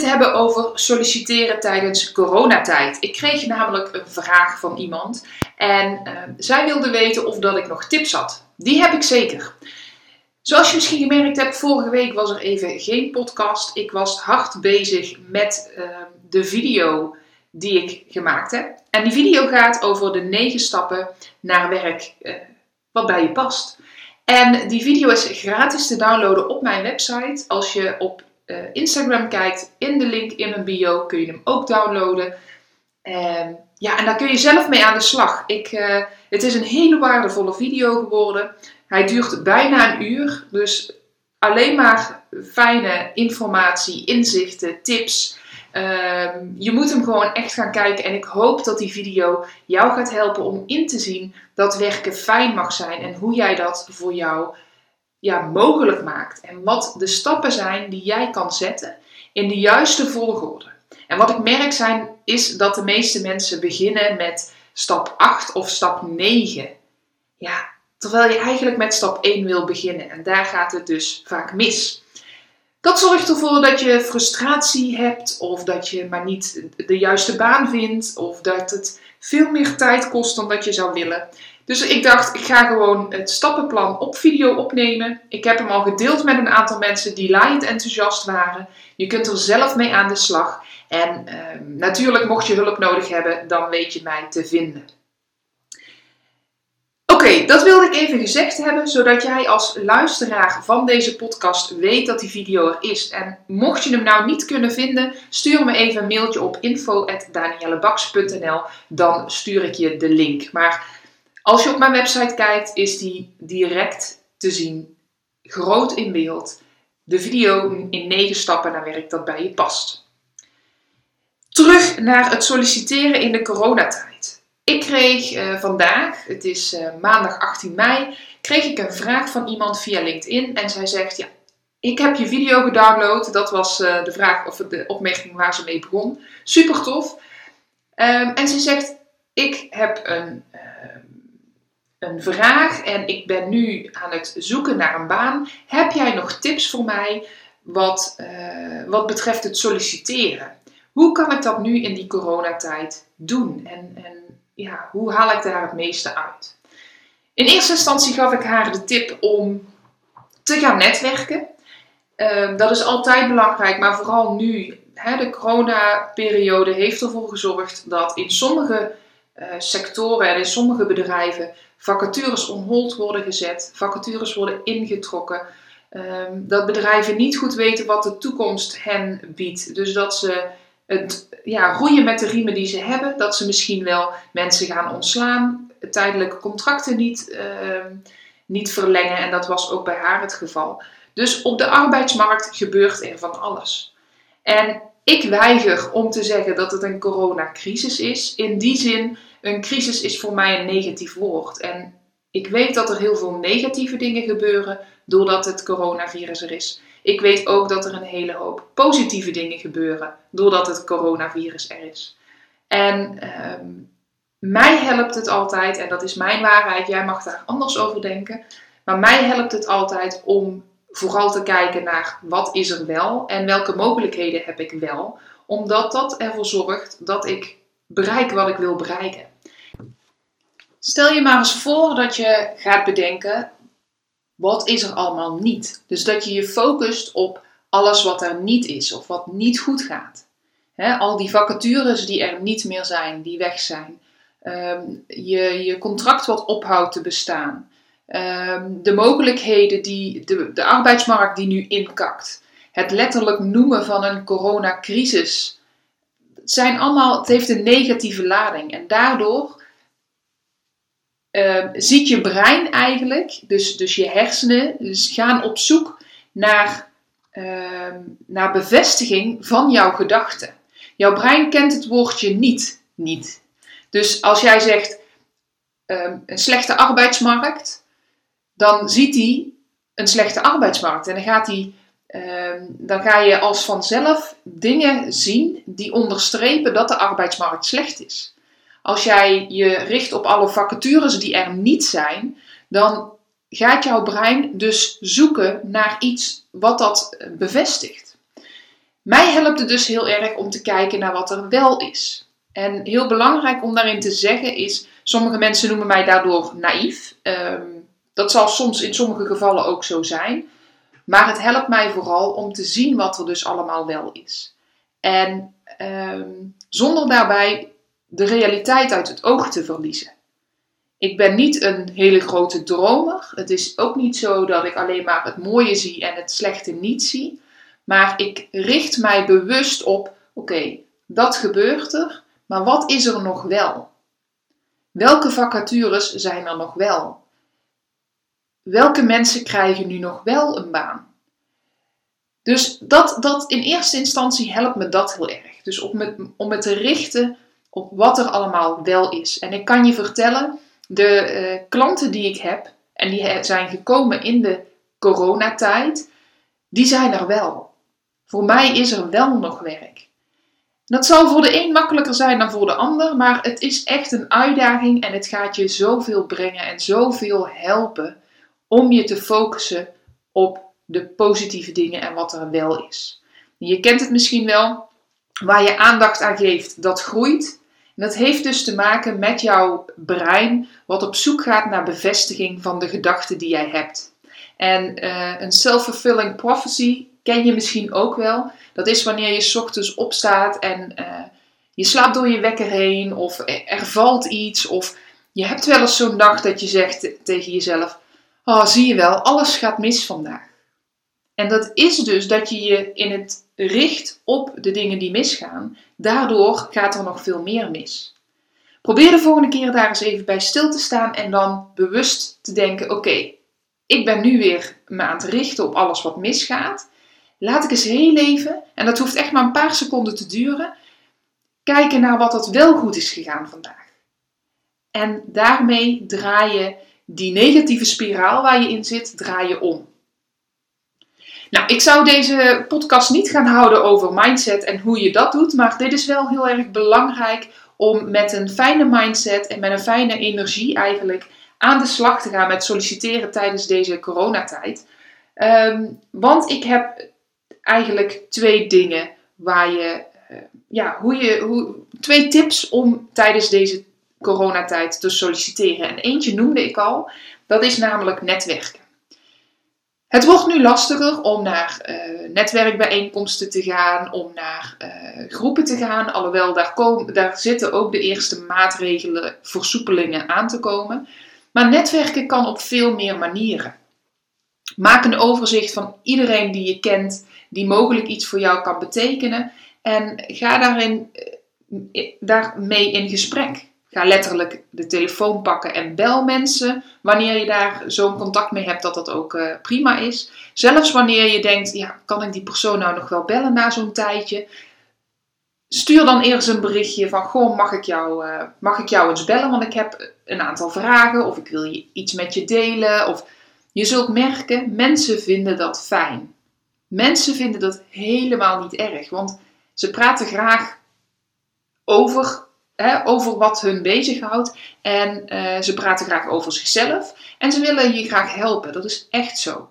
Het hebben over solliciteren tijdens coronatijd. Ik kreeg namelijk een vraag van iemand en uh, zij wilde weten of dat ik nog tips had. Die heb ik zeker. Zoals je misschien gemerkt hebt, vorige week was er even geen podcast. Ik was hard bezig met uh, de video die ik gemaakt heb. En die video gaat over de negen stappen naar werk uh, wat bij je past. En die video is gratis te downloaden op mijn website. Als je op Instagram kijkt, in de link in mijn bio kun je hem ook downloaden. Uh, ja, en daar kun je zelf mee aan de slag. Ik, uh, het is een hele waardevolle video geworden. Hij duurt bijna een uur, dus alleen maar fijne informatie, inzichten, tips. Ehm, je moet hem gewoon echt gaan kijken en ik hoop dat die video jou gaat helpen om in te zien dat werken fijn mag zijn en hoe jij dat voor jou ja, mogelijk maakt. En wat de stappen zijn die jij kan zetten in de juiste volgorde. En wat ik merk zijn, is dat de meeste mensen beginnen met stap 8 of stap 9. Ja, terwijl je eigenlijk met stap 1 wil beginnen. En daar gaat het dus vaak mis. Dat zorgt ervoor dat je frustratie hebt, of dat je maar niet de juiste baan vindt, of dat het veel meer tijd kost dan dat je zou willen. Dus ik dacht, ik ga gewoon het stappenplan op video opnemen. Ik heb hem al gedeeld met een aantal mensen die laaiend enthousiast waren. Je kunt er zelf mee aan de slag. En uh, natuurlijk, mocht je hulp nodig hebben, dan weet je mij te vinden. Oké, dat wilde ik even gezegd hebben, zodat jij als luisteraar van deze podcast weet dat die video er is. En mocht je hem nou niet kunnen vinden, stuur me even een mailtje op info.daniellebaks.nl, dan stuur ik je de link. Maar als je op mijn website kijkt, is die direct te zien, groot in beeld. De video in 9 stappen naar werk dat bij je past. Terug naar het solliciteren in de coronatijd. Ik kreeg uh, vandaag, het is uh, maandag 18 mei, kreeg ik een vraag van iemand via LinkedIn en zij zegt: Ja, ik heb je video gedownload. Dat was uh, de vraag of de opmerking waar ze mee begon. Super tof. Um, en ze zegt: Ik heb een een vraag en ik ben nu aan het zoeken naar een baan. Heb jij nog tips voor mij wat, uh, wat betreft het solliciteren? Hoe kan ik dat nu in die coronatijd doen? En, en ja, hoe haal ik daar het meeste uit? In eerste instantie gaf ik haar de tip om te gaan netwerken. Uh, dat is altijd belangrijk, maar vooral nu. Hè, de coronaperiode heeft ervoor gezorgd dat in sommige uh, sectoren en in sommige bedrijven vacatures on hold worden gezet, vacatures worden ingetrokken. Um, dat bedrijven niet goed weten wat de toekomst hen biedt. Dus dat ze het ja, roeien met de riemen die ze hebben. Dat ze misschien wel mensen gaan ontslaan, tijdelijke contracten niet, uh, niet verlengen. En dat was ook bij haar het geval. Dus op de arbeidsmarkt gebeurt er van alles. En ik weiger om te zeggen dat het een coronacrisis is. In die zin een crisis is voor mij een negatief woord. En ik weet dat er heel veel negatieve dingen gebeuren doordat het coronavirus er is. Ik weet ook dat er een hele hoop positieve dingen gebeuren doordat het coronavirus er is. En um, mij helpt het altijd, en dat is mijn waarheid, jij mag daar anders over denken, maar mij helpt het altijd om vooral te kijken naar wat is er wel en welke mogelijkheden heb ik wel, omdat dat ervoor zorgt dat ik bereik wat ik wil bereiken. Stel je maar eens voor dat je gaat bedenken, wat is er allemaal niet? Dus dat je je focust op alles wat er niet is of wat niet goed gaat. al die vacatures die er niet meer zijn, die weg zijn. Um, je, je contract wat ophoudt te bestaan. Um, de mogelijkheden die de, de arbeidsmarkt die nu inkakt. Het letterlijk noemen van een coronacrisis. Het, zijn allemaal, het heeft een negatieve lading. En daardoor uh, ziet je brein eigenlijk, dus, dus je hersenen, dus gaan op zoek naar ehm, naar bevestiging van jouw gedachten. Jouw brein kent het woordje niet, niet. Dus als jij zegt ehm, een slechte arbeidsmarkt, dan ziet hij een slechte arbeidsmarkt. En dan, gaat hij, ehm, dan ga je als vanzelf dingen zien die onderstrepen dat de arbeidsmarkt slecht is. Als jij je richt op alle vacatures die er niet zijn, dan gaat jouw brein dus zoeken naar iets wat dat bevestigt. Mij helpt het dus heel erg om te kijken naar wat er wel is. En heel belangrijk om daarin te zeggen is, sommige mensen noemen mij daardoor naïef. Ehm, dat zal soms in sommige gevallen ook zo zijn. Maar het helpt mij vooral om te zien wat er dus allemaal wel is. En ehm, zonder daarbij de realiteit uit het oog te verliezen. Ik ben niet een hele grote dromer. Het is ook niet zo dat ik alleen maar het mooie zie en het slechte niet zie. Maar ik richt mij bewust op: oké, dat gebeurt er, maar wat is er nog wel? Welke vacatures zijn er nog wel? Welke mensen krijgen nu nog wel een baan? Dus dat, dat in eerste instantie helpt me dat heel erg. Dus om me, om me te richten op wat er allemaal wel is. En ik kan je vertellen, de uh, klanten die ik heb, en die zijn gekomen in de coronatijd, die zijn er wel. Voor mij is er wel nog werk. Dat zal voor de een makkelijker zijn dan voor de ander, maar het is echt een uitdaging en het gaat je zoveel brengen en zoveel helpen om je te focussen op de positieve dingen en wat er wel is. Je kent het misschien wel, waar je aandacht aan geeft, dat groeit. En dat heeft dus te maken met jouw brein, wat op zoek gaat naar bevestiging van de gedachten die jij hebt. En uh, een self-fulfilling prophecy ken je misschien ook wel. Dat is wanneer je ochtends opstaat en uh, je slaapt door je wekker heen, of er valt iets, of je hebt wel eens zo'n dag dat je zegt tegen jezelf: Oh, zie je wel, alles gaat mis vandaag. En dat is dus dat je je in het richt op de dingen die misgaan. Daardoor gaat er nog veel meer mis. Probeer de volgende keer daar eens even bij stil te staan en dan bewust te denken: oké, ik ben nu weer me aan het richten op alles wat misgaat. Laat ik eens heel even, en dat hoeft echt maar een paar seconden te duren, kijken naar wat er wel goed is gegaan vandaag. En daarmee draai je die negatieve spiraal waar je in zit, draai je om. Nou, ik zou deze podcast niet gaan houden over mindset en hoe je dat doet, maar dit is wel heel erg belangrijk om met een fijne mindset en met een fijne energie eigenlijk aan de slag te gaan met solliciteren tijdens deze coronatijd. Um, want ik heb eigenlijk twee dingen waar je, uh, ja, hoe je, hoe, twee tips om tijdens deze coronatijd te solliciteren. En eentje noemde ik al, dat is namelijk netwerken. Het wordt nu lastiger om naar uh, netwerkbijeenkomsten te gaan, om naar uh, groepen te gaan. Alhoewel, daar, komen, daar zitten ook de eerste maatregelen, versoepelingen aan te komen. Maar netwerken kan op veel meer manieren. Maak een overzicht van iedereen die je kent, die mogelijk iets voor jou kan betekenen. En ga daarin, eh, daarmee in gesprek. Ga letterlijk de telefoon pakken en bel mensen wanneer je daar zo'n contact mee hebt dat dat ook uh, prima is. Zelfs wanneer je denkt, ja, kan ik die persoon nou nog wel bellen na zo'n tijdje? Stuur dan eerst een berichtje van, goh, mag ik, jou, uh, mag ik jou eens bellen? Want ik heb een aantal vragen of ik wil je iets met je delen. Of je zult merken, mensen vinden dat fijn. Mensen vinden dat helemaal niet erg, want ze praten graag over over wat hun bezighoudt. En uh, ze praten graag over zichzelf. En ze willen je graag helpen. Dat is echt zo.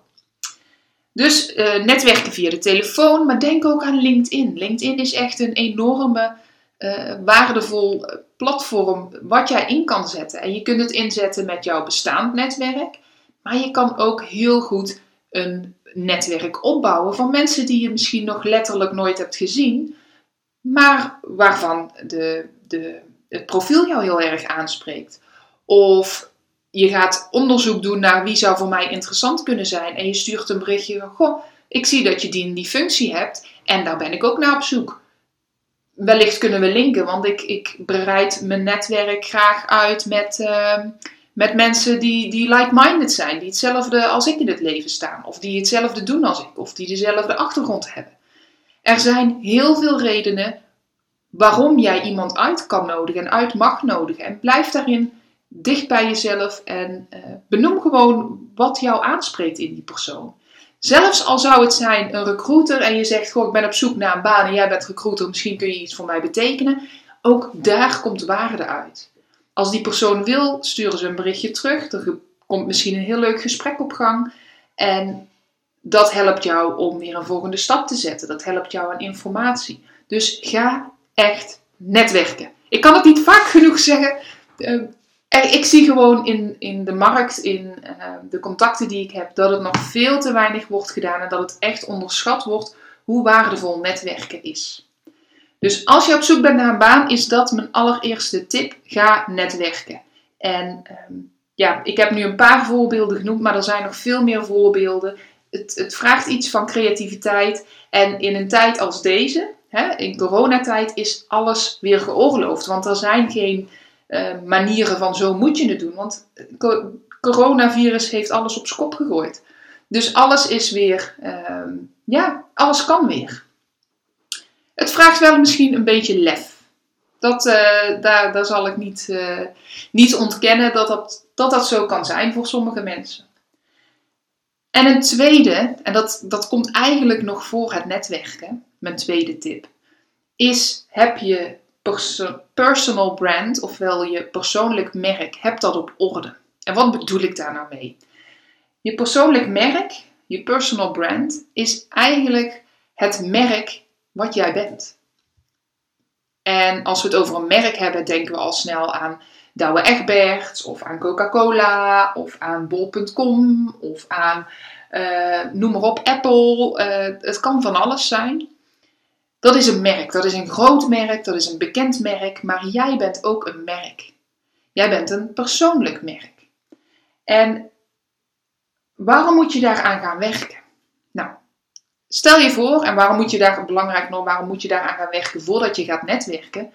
Dus uh, netwerken via de telefoon, maar denk ook aan LinkedIn. LinkedIn is echt een enorme, uh, waardevol platform wat jij in kan zetten. En je kunt het inzetten met jouw bestaand netwerk, maar je kan ook heel goed een netwerk opbouwen van mensen die je misschien nog letterlijk nooit hebt gezien, maar waarvan de de, het profiel jou heel erg aanspreekt. Of je gaat onderzoek doen naar wie zou voor mij interessant kunnen zijn. En je stuurt een berichtje van, goh, ik zie dat je die die functie hebt. En daar ben ik ook naar op zoek. Wellicht kunnen we linken, want ik, ik bereid mijn netwerk graag uit met, uh, met mensen die, die like-minded zijn, die hetzelfde als ik in het leven staan, of die hetzelfde doen als ik, of die dezelfde achtergrond hebben. Er zijn heel veel redenen waarom jij iemand uit kan nodigen en uit mag nodigen. En blijf daarin dicht bij jezelf en uh, benoem gewoon wat jou aanspreekt in die persoon. Zelfs al zou het zijn een recruiter en je zegt: Goh, ik ben op zoek naar een baan en jij bent recruiter, misschien kun je iets voor mij betekenen. Ook daar komt waarde uit. Als die persoon wil, sturen ze een berichtje terug. Er komt misschien een heel leuk gesprek op gang. En dat helpt jou om weer een volgende stap te zetten. Dat helpt jou aan informatie. Dus ga echt netwerken. Ik kan het niet vaak genoeg zeggen. Uh, ik zie gewoon in, in de markt, in uh, de contacten die ik heb, dat het nog veel te weinig wordt gedaan en dat het echt onderschat wordt hoe waardevol netwerken is. Dus als je op zoek bent naar een baan, is dat mijn allereerste tip. Ga netwerken. En um, ja, ik heb nu een paar voorbeelden genoemd, maar er zijn nog veel meer voorbeelden. Het, het vraagt iets van creativiteit. En in een tijd als deze, hè, in coronatijd, is alles weer geoorloofd. Want er zijn geen uh, manieren van zo moet je het doen. Want het coronavirus heeft alles op schop gegooid. Dus alles is weer, uh, ja, alles kan weer. Het vraagt wel misschien een beetje lef. Dat, uh, daar, daar zal ik niet, niet ontkennen dat dat, dat dat zo kan zijn voor sommige mensen. En een tweede, en dat, dat komt eigenlijk nog voor het netwerken, mijn tweede tip, is heb je perso personal brand, ofwel je persoonlijk merk, heb dat op orde. En wat bedoel ik daar nou mee? Je persoonlijk merk, je personal brand, is eigenlijk het merk wat jij bent. En als we het over een merk hebben, denken we al snel aan Douwe Egberts, of aan Coca-Cola, of aan bol.com, of aan, uh, noem maar op, Apple. Uh, het kan van alles zijn. Dat is een merk, dat is een groot merk, dat is een bekend merk, maar jij bent ook een merk. Jij bent een persoonlijk merk. En waarom moet je daaraan gaan werken? Nou, Stel je voor, en waarom moet je daar, belangrijk nog, waarom moet je daaraan gaan werken voordat je gaat netwerken?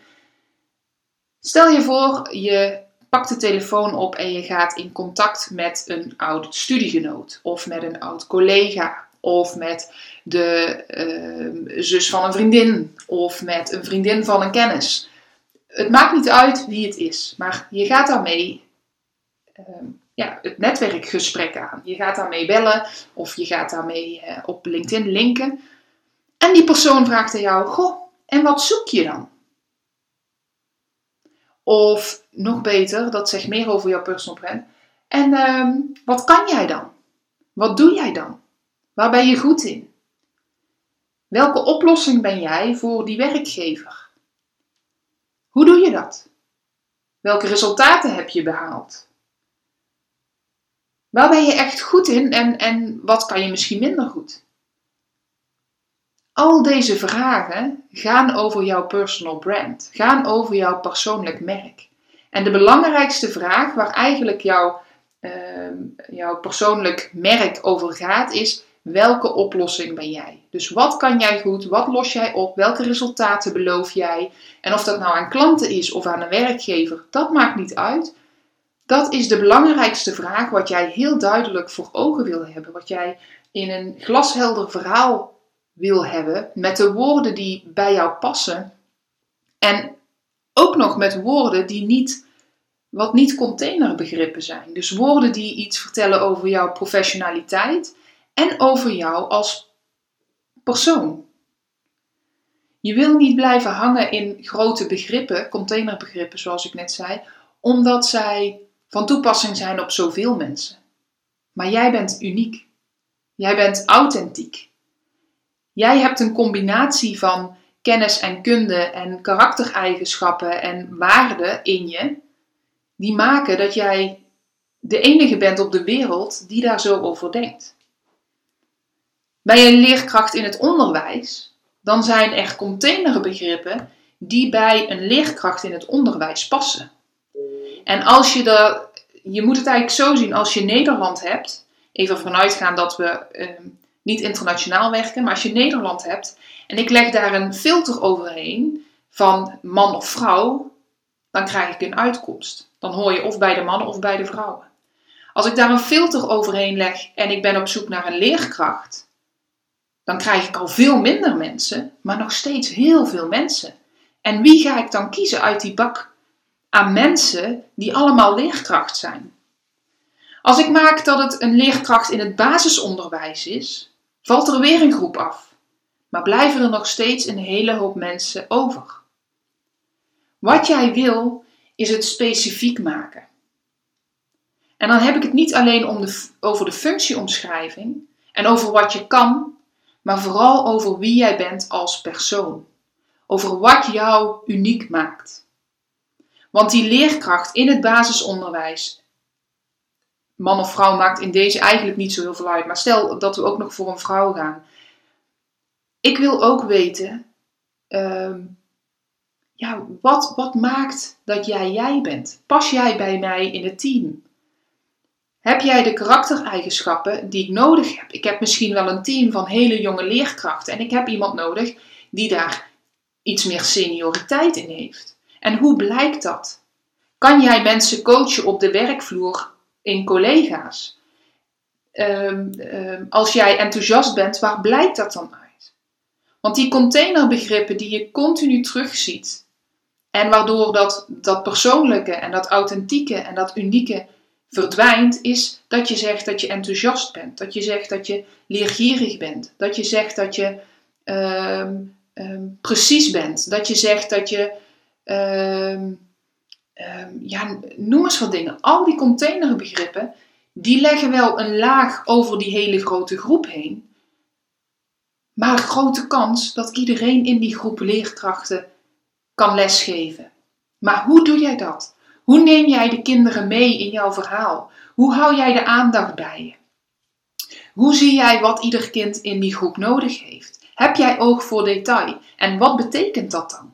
Stel je voor, je pakt de telefoon op en je gaat in contact met een oud studiegenoot, of met een oud collega, of met de uh, zus van een vriendin, of met een vriendin van een kennis. Het maakt niet uit wie het is, maar je gaat daarmee uh, ja, het netwerkgesprek aan. Je gaat daarmee bellen of je gaat daarmee uh, op LinkedIn linken. En die persoon vraagt aan jou: Goh, en wat zoek je dan? Of nog beter, dat zegt meer over jouw personal brand. En uh, wat kan jij dan? Wat doe jij dan? Waar ben je goed in? Welke oplossing ben jij voor die werkgever? Hoe doe je dat? Welke resultaten heb je behaald? Waar ben je echt goed in en, en wat kan je misschien minder goed? Al deze vragen gaan over jouw personal brand, gaan over jouw persoonlijk merk. En de belangrijkste vraag waar eigenlijk jouw, uh, jouw persoonlijk merk over gaat is: welke oplossing ben jij? Dus wat kan jij goed? Wat los jij op? Welke resultaten beloof jij? En of dat nou aan klanten is of aan een werkgever, dat maakt niet uit. Dat is de belangrijkste vraag wat jij heel duidelijk voor ogen wil hebben. Wat jij in een glashelder verhaal wil hebben. Met de woorden die bij jou passen. En ook nog met woorden die niet, wat niet containerbegrippen zijn. Dus woorden die iets vertellen over jouw professionaliteit en over jou als persoon. Je wil niet blijven hangen in grote begrippen, containerbegrippen zoals ik net zei, omdat zij van toepassing zijn op zoveel mensen. Maar jij bent uniek. Jij bent authentiek. Jij hebt een combinatie van kennis en kunde en karaktereigenschappen en waarden in je, die maken dat jij de enige bent op de wereld die daar zo over denkt. Je een leerkracht in het onderwijs, dan zijn er containerbegrippen die bij een leerkracht in het onderwijs passen. En als je er, je moet het eigenlijk zo zien, als je Nederland hebt, even vanuitgaan dat we ehm, niet internationaal werken, maar als je Nederland hebt en ik leg daar een filter overheen van man of vrouw, dan krijg ik een uitkomst. Dan hoor je of bij de mannen of bij de vrouwen. Als ik daar een filter overheen leg en ik ben op zoek naar een leerkracht, dan krijg ik al veel minder mensen, maar nog steeds heel veel mensen. En wie ga ik dan kiezen uit die bak aan mensen die allemaal leerkracht zijn? Als ik maak dat het een leerkracht in het basisonderwijs is, valt er weer een groep af. Maar blijven er nog steeds een hele hoop mensen over. Wat jij wil, is het specifiek maken. En dan heb ik het niet alleen om de, over de functieomschrijving en over wat je kan, maar vooral over wie jij bent als persoon. Over wat jou uniek maakt. Want die leerkracht in het basisonderwijs, man of vrouw maakt in deze eigenlijk niet zo heel veel uit, maar stel dat we ook nog voor een vrouw gaan. Ik wil ook weten, ehm, ja, wat, wat maakt dat jij jij bent? Pas jij bij mij in het team? Heb jij de karaktereigenschappen die ik nodig heb? Ik heb misschien wel een team van hele jonge leerkrachten en ik heb iemand nodig die daar iets meer senioriteit in heeft. En hoe blijkt dat? Kan jij mensen coachen op de werkvloer in collega's? Ehm, ehm, als jij enthousiast bent, waar blijkt dat dan uit? Want die containerbegrippen die je continu terugziet en waardoor dat, dat persoonlijke en dat authentieke en dat unieke verdwijnt, is dat je zegt dat je enthousiast bent. Dat je zegt dat je leergierig bent. Dat je zegt dat je ehm, ehm, precies bent. Dat je zegt dat je. Ehm, ja, noem eens wat dingen. Al die containerbegrippen, die leggen wel een laag over die hele grote groep heen. Maar grote kans dat iedereen in die groep leerkrachten kan lesgeven. Maar hoe doe jij dat? Hoe neem jij de kinderen mee in jouw verhaal? Hoe hou jij de aandacht bij je? Hoe zie jij wat ieder kind in die groep nodig heeft? Heb jij oog voor detail? En wat betekent dat dan?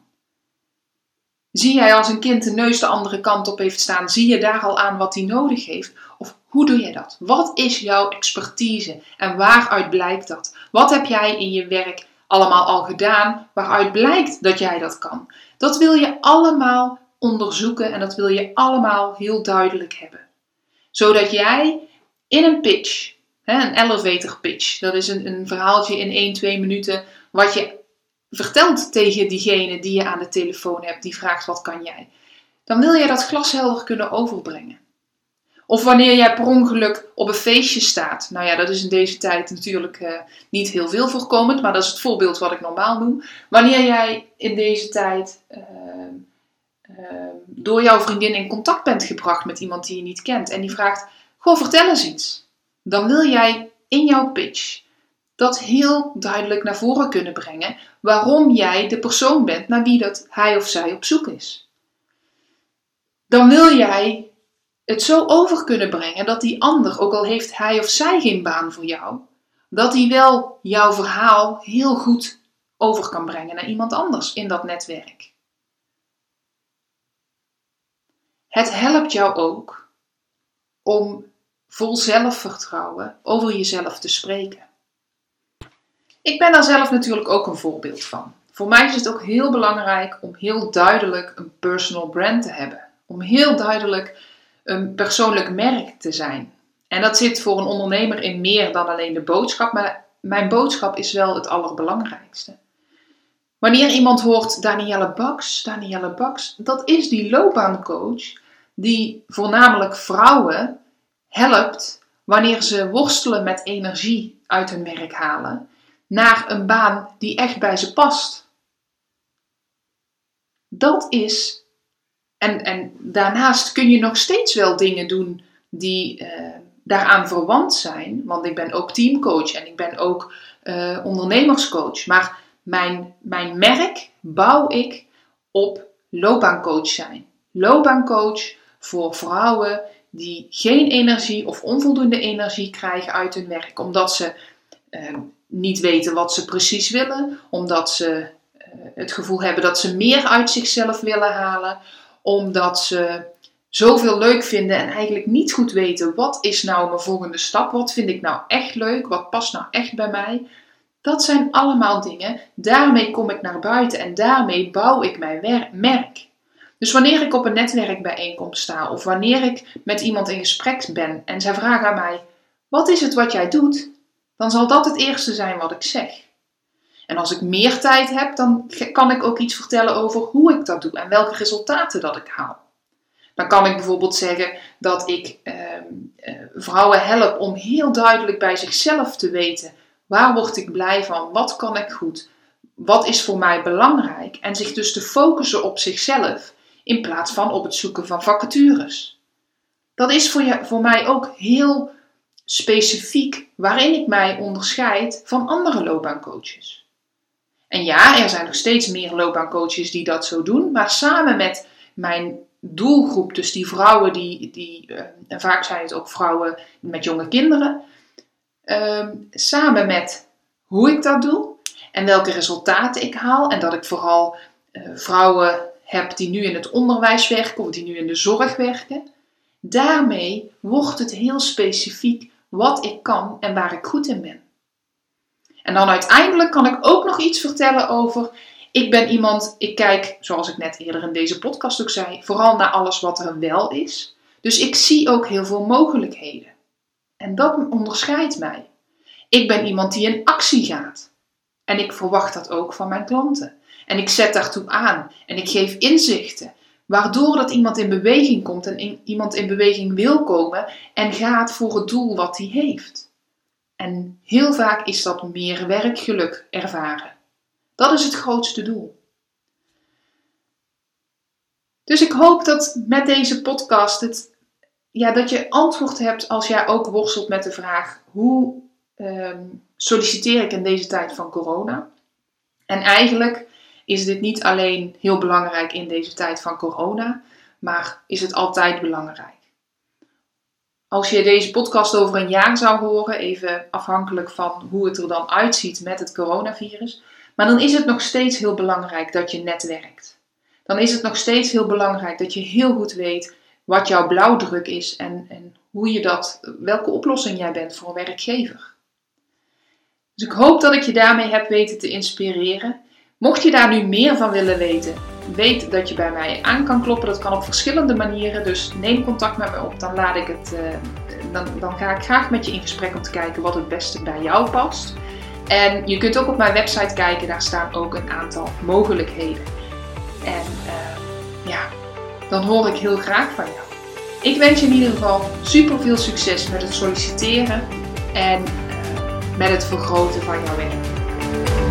Zie jij als een kind de neus de andere kant op heeft staan, zie je daar al aan wat hij nodig heeft? Of hoe doe je dat? Wat is jouw expertise en waaruit blijkt dat? Wat heb jij in je werk allemaal al gedaan waaruit blijkt dat jij dat kan? Dat wil je allemaal onderzoeken en dat wil je allemaal heel duidelijk hebben. Zodat jij in een pitch, een elevator pitch, dat is een, een verhaaltje in 1, 2 minuten, wat je vertelt tegen diegene die je aan de telefoon hebt, die vraagt wat kan jij, dan wil je dat glashelder kunnen overbrengen. Of wanneer jij per ongeluk op een feestje staat. Nou ja, dat is in deze tijd natuurlijk uh, niet heel veel voorkomend, maar dat is het voorbeeld wat ik normaal noem. Wanneer jij in deze tijd Ehm, door jouw vriendin in contact bent gebracht met iemand die je niet kent en die vraagt: Goh, vertel eens iets. Dan wil jij in jouw pitch dat heel duidelijk naar voren kunnen brengen waarom jij de persoon bent naar wie dat hij of zij op zoek is. Dan wil jij het zo over kunnen brengen dat die ander, ook al heeft hij of zij geen baan voor jou, dat hij wel jouw verhaal heel goed over kan brengen naar iemand anders in dat netwerk. Het helpt jou ook om vol zelfvertrouwen over jezelf te spreken. Ik ben daar zelf natuurlijk ook een voorbeeld van. Voor mij is het ook heel belangrijk om heel duidelijk een personal brand te hebben. Om heel duidelijk een persoonlijk merk te zijn. En dat zit voor een ondernemer in meer dan alleen de boodschap, maar mijn boodschap is wel het allerbelangrijkste. Wanneer iemand hoort Danielle Baks, Danielle Baks, dat is die loopbaancoach die voornamelijk vrouwen helpt wanneer ze worstelen met energie uit hun werk halen, naar een baan die echt bij ze past. Dat is, en, en daarnaast kun je nog steeds wel dingen doen die uh, daaraan verwant zijn, want ik ben ook teamcoach en ik ben ook uh, ondernemerscoach, maar mijn, mijn merk bouw ik op loopbaancoach zijn. Loopbaancoach voor vrouwen die geen energie of onvoldoende energie krijgen uit hun werk, omdat ze eh, niet weten wat ze precies willen, omdat ze eh, het gevoel hebben dat ze meer uit zichzelf willen halen, omdat ze zoveel leuk vinden en eigenlijk niet goed weten wat is nou mijn volgende stap, wat vind ik nou echt leuk, wat past nou echt bij mij. Dat zijn allemaal dingen, daarmee kom ik naar buiten en daarmee bouw ik mijn merk. Dus wanneer ik op een netwerkbijeenkomst sta of wanneer ik met iemand in gesprek ben en zij vragen aan mij: Wat is het wat jij doet? Dan zal dat het eerste zijn wat ik zeg. En als ik meer tijd heb, dan kan ik ook iets vertellen over hoe ik dat doe en welke resultaten dat ik haal. Dan kan ik bijvoorbeeld zeggen dat ik ehm, eh, vrouwen help om heel duidelijk bij zichzelf te weten waar word ik blij van, wat kan ik goed, wat is voor mij belangrijk en zich dus te focussen op zichzelf in plaats van op het zoeken van vacatures. Dat is voor, je, voor mij ook heel specifiek waarin ik mij onderscheid van andere loopbaancoaches. En ja, er zijn nog steeds meer loopbaancoaches die dat zo doen, maar samen met mijn doelgroep, dus die vrouwen die, die uh, en vaak zijn het ook vrouwen met jonge kinderen, uh, samen met hoe ik dat doe en welke resultaten ik haal en dat ik vooral uh, vrouwen heb die nu in het onderwijs werken of die nu in de zorg werken, daarmee wordt het heel specifiek wat ik kan en waar ik goed in ben. En dan uiteindelijk kan ik ook nog iets vertellen over. Ik ben iemand, ik kijk, zoals ik net eerder in deze podcast ook zei, vooral naar alles wat er wel is. Dus ik zie ook heel veel mogelijkheden. En dat onderscheidt mij. Ik ben iemand die in actie gaat. En ik verwacht dat ook van mijn klanten. En ik zet daartoe aan. En ik geef inzichten. Waardoor dat iemand in beweging komt en iemand in beweging wil komen en gaat voor het doel wat hij heeft. En heel vaak is dat meer werkgeluk ervaren. Dat is het grootste doel. Dus ik hoop dat met deze podcast het, ja, dat je antwoord hebt als jij ook worstelt met de vraag: hoe ehm, solliciteer ik in deze tijd van corona? En eigenlijk is dit niet alleen heel belangrijk in deze tijd van corona, maar is het altijd belangrijk. Als je deze podcast over een jaar zou horen, even afhankelijk van hoe het er dan uitziet met het coronavirus, maar dan is het nog steeds heel belangrijk dat je netwerkt. Dan is het nog steeds heel belangrijk dat je heel goed weet wat jouw blauwdruk is en, en hoe je dat, welke oplossing jij bent voor een werkgever. Dus ik hoop dat ik je daarmee heb weten te inspireren. Mocht je daar nu meer van willen weten, weet dat je bij mij aan kan kloppen. Dat kan op verschillende manieren. Dus neem contact met me op. Dan, laat ik het, uh, dan, dan ga ik graag met je in gesprek om te kijken wat het beste bij jou past. En je kunt ook op mijn website kijken. Daar staan ook een aantal mogelijkheden. En uh, ja, dan hoor ik heel graag van jou. Ik wens je in ieder geval super veel succes met het solliciteren en uh, met het vergroten van jouw werk.